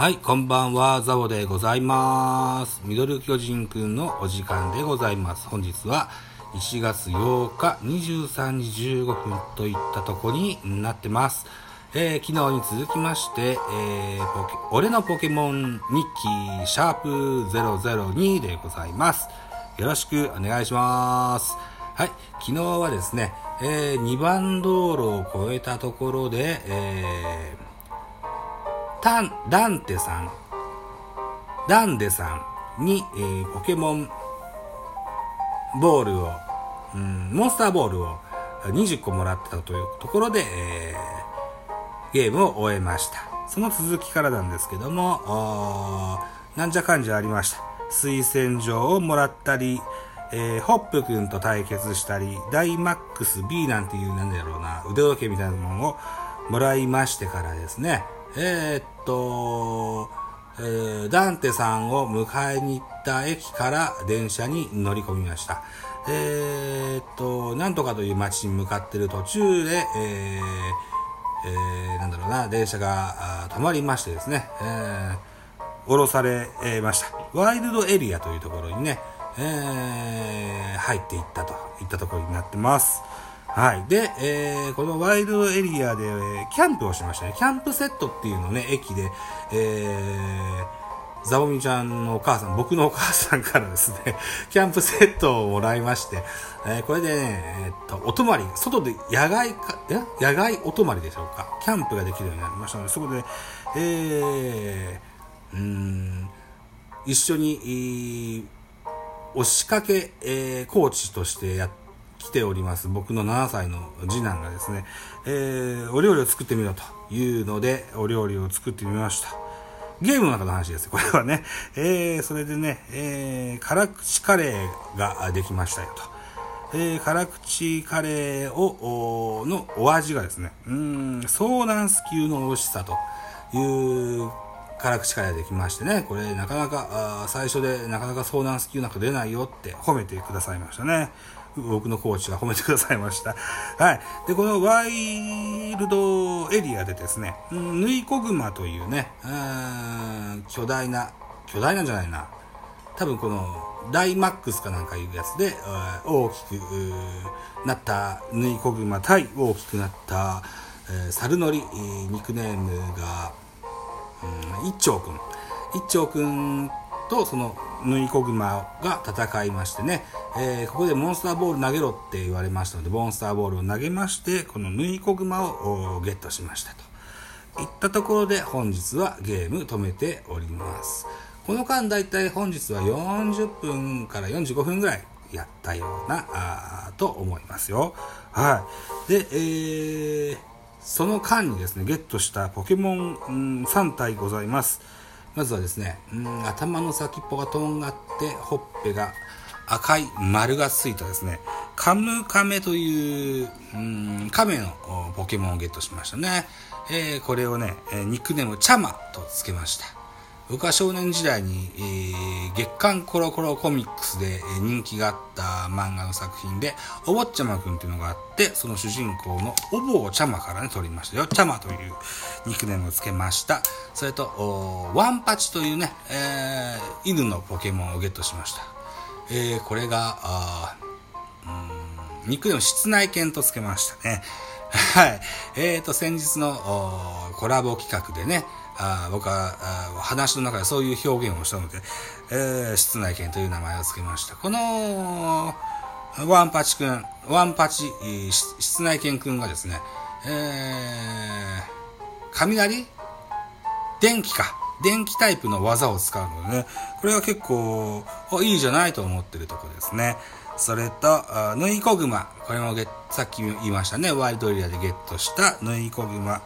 はい、こんばんは、ザボでございます。ミドル巨人くんのお時間でございます。本日は1月8日23時15分といったとこになってます。えー昨日に続きまして、えーポケ俺のポケモン日記シャープ002でございます。よろしくお願いします。はい、昨日はですね、え2番道路を越えたところで、えータン、ダンテさん、ダンデさんに、えーポケモンボールを、うん、モンスターボールを20個もらってたというところで、えーゲームを終えました。その続きからなんですけども、なんじゃかんじゃありました。推薦状をもらったり、えーホップくんと対決したり、ダイマックス B なんていう、なんだろうな、腕時計みたいなものをもらいましてからですね、えーっと、えーダンテさんを迎えに行った駅から電車に乗り込みました。えーっと、なんとかという街に向かってる途中で、えーえーなんだろうな、電車が止まりましてですね、えー降ろされました。ワイルドエリアというところにね、えー入っていったといったところになってます。はい。で、えーこのワイルドエリアで、えーキャンプをしましたね。キャンプセットっていうのね、駅で、えーザボミちゃんのお母さん、僕のお母さんからですね、キャンプセットをもらいまして、えーこれでね、えーっと、お泊まり、外で野外か、え？野外お泊まりでしょうか。キャンプができるようになりましたので、そこで、えー、うーん、一緒に、えー押しかけ、えーコーチとしてやって来ております。僕の7歳の次男がですね、えーお料理を作ってみろというのでお料理を作ってみました。ゲームの中の話ですこれはね、えーそれでね、えー辛口カレーができましたよと。えー辛口カレーを、おのお味がですね、うーん、ソーダンス級の美味しさという辛口カレーができましてね、これなかなか、あ最初でなかなかソーダンス級なんか出ないよって褒めてくださいましたね。僕のコーチが褒めてくださいました。はい。で、このワイルドエリアでですね、ヌイコグマというね、うん巨大な、巨大なんじゃないな。多分このダイマックスかなんかいうやつで大きくなったヌイコグマ対大きくなった、えーサルノリニックネームが、うん、一丁くん一丁くんとそのヌイコグマが戦いましてね、えーここでモンスターボール投げろって言われましたのでモンスターボールを投げましてこのヌイコグマをゲットしましたと。いったところで本日はゲーム止めております。この間だいたい本日は40分から45分ぐらいやったようなあと思いますよ。はい。でえーその間にですねゲットしたポケモン、うん3体ございます。まずはですね、うん頭の先っぽがとんがってほっぺが赤い丸がついたですね。カムカメという、うん、カメのポケモンをゲットしましたね、えーこれをね、えニックネームチャマとつけました。僕は少年時代に、えー月刊コロコロコミックスで人気があった漫画の作品で、お坊ちゃまくんっていうのがあって、その主人公のお坊ちゃまからね、取りましたよ。ちゃまという。ニックネームをつけました。それと、ワンパチというね、えー犬のポケモンをゲットしました。えーこれが、あニックネーム室内犬とつけましたね。はい。えーと、先日のコラボ企画でね、あ僕はあ話の中でそういう表現をしたので、えー室内犬という名前を付けました。この、ワンパチくん、ワンパチ、室内犬くんがですね、えー、雷？電気か。電気タイプの技を使うのでね、これは結構、いいじゃないと思ってるとこですね。それと、ヌイコグマ。これもゲさっき言いましたね。ワイルドエリアでゲットしたヌイコグマ。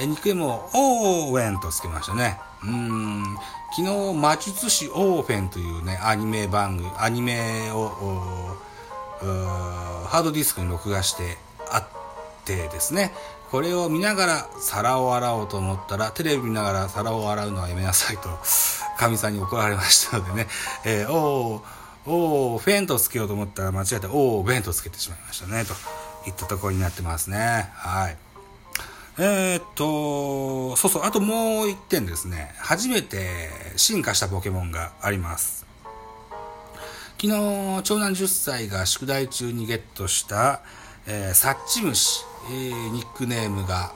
え、肉でもオーウェンとつけましたね。うん。昨日、魔術師オーフェンというね、アニメ番組、アニメを、ハードディスクに録画してあってですね、これを見ながら皿を洗おうと思ったら、テレビ見ながら皿を洗うのはやめなさいと、かみさんに怒られましたのでね、えーおー、おー、フェントつけようと思ったら間違えて、おー、ベントつけてしまいましたね、といったところになってますね。はい。えー、っと、そうそう、あともう一点ですね。初めて進化したポケモンがあります。昨日、長男10歳が宿題中にゲットした、えー、サッチムシ、えー、ニックネームが、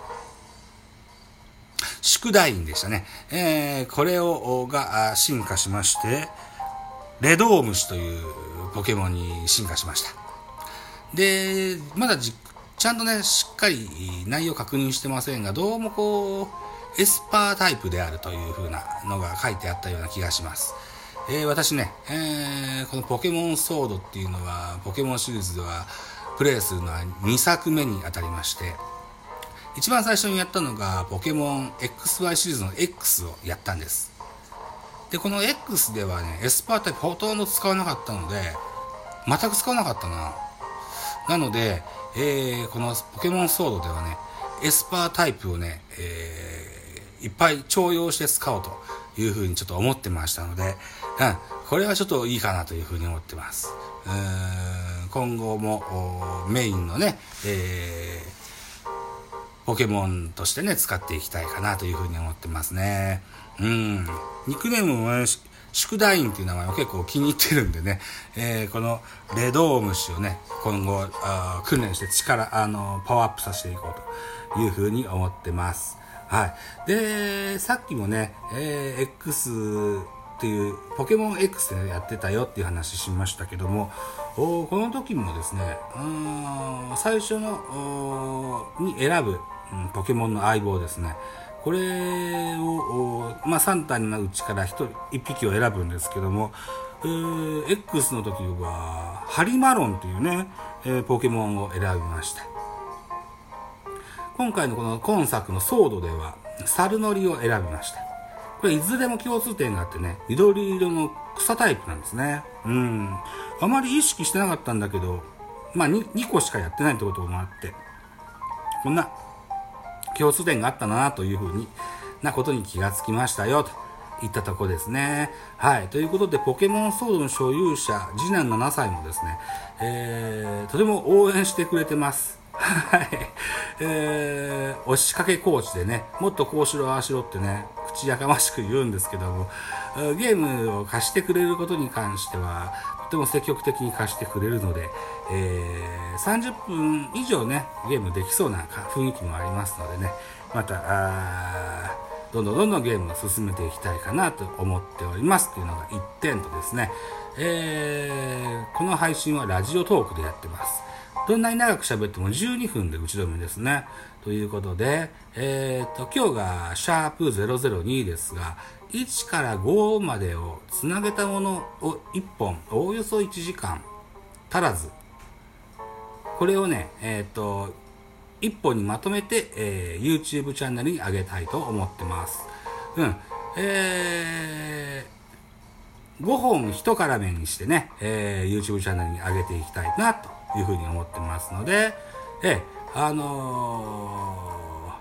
宿題員でしたね。えー、これを、が進化しまして、レドウムシというポケモンに進化しました。で、まだ実ちゃんとね、しっかり内容確認してませんが、どうもこう、エスパータイプであるという風なのが書いてあったような気がします。えー、私ね、えー、このポケモンソードっていうのは、ポケモンシリーズでは、プレイするのは2作目にあたりまして、一番最初にやったのが、ポケモン XY シリーズの X をやったんです。で、この X ではね、エスパータイプほとんど使わなかったので、全く使わなかったな。なので、えー、このポケモンソードではね、エスパータイプをね、えー、いっぱい重用して使おうというふうにちょっと思ってましたので、うん、これはちょっといいかなというふうに思ってます。うん今後もメインのね、えー、ポケモンとしてね、使っていきたいかなというふうに思ってますね。うん。ニックネームも宿題員っていう名前を結構気に入ってるんでね、えー、このレドウムシをね、今後あ訓練して力、あの、パワーアップさせていこうというふうに思ってます。はい。で、さっきもね、えー、X っていう、ポケモン X でやってたよっていう話しましたけども、おこの時もですね、うん最初のに選ぶ、うん、ポケモンの相棒ですね。これを、まあ、3体のうちから 1, 1匹を選ぶんですけども、えー、X の時は、ハリマロンというね、えー、ポケモンを選びました。今回のこの今作のソードでは、サルノリを選びました。これいずれも共通点があってね、緑色の草タイプなんですね。うん。あまり意識してなかったんだけど、まあ 2, 2個しかやってないってこともあって、こんな共通点があったなというふうになことに気がつきましたよといったとこですね。はい。ということで、ポケモンソードの所有者、次男7歳もですね、えー、とても応援してくれてます。はい。えー、押しかけコーチでね、もっとこうしろ、ああしろってね、口やかましく言うんですけども、ゲームを貸してくれることに関しては、とても積極的に貸してくれるので、えー、30分以上ね、ゲームできそうな雰囲気もありますのでね、また、どんどんどんどんゲームを進めていきたいかなと思っておりますっていうのが1点とですね、えー、この配信はラジオトークでやってます。どんなに長く喋っても12分で打ち止めですね。ということで、えー、と、今日がシャープ002ですが、1から5までをつなげたものを1本、おおよそ1時間足らず。これをね、えっ、と、1本にまとめて、えー、YouTube チャンネルに上げたいと思ってます。うん。えー、5本1絡めにしてね、えー、YouTube チャンネルに上げていきたいな、というふうに思ってますので、えあの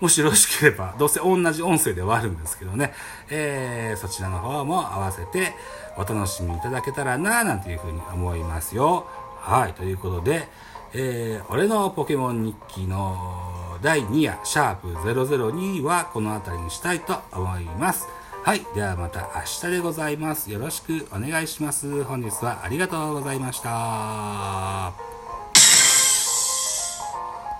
ー、もしよろしければ、どうせ同じ音声ではあるんですけどね、えー、そちらの方も合わせてお楽しみいただけたらな、なんていうふうに思いますよ。はい、ということで、えー、俺のポケモン日記の第2夜、シャープ002はこの辺りにしたいと思います。はい。ではまた明日でございます。よろしくお願いします。本日はありがとうございました。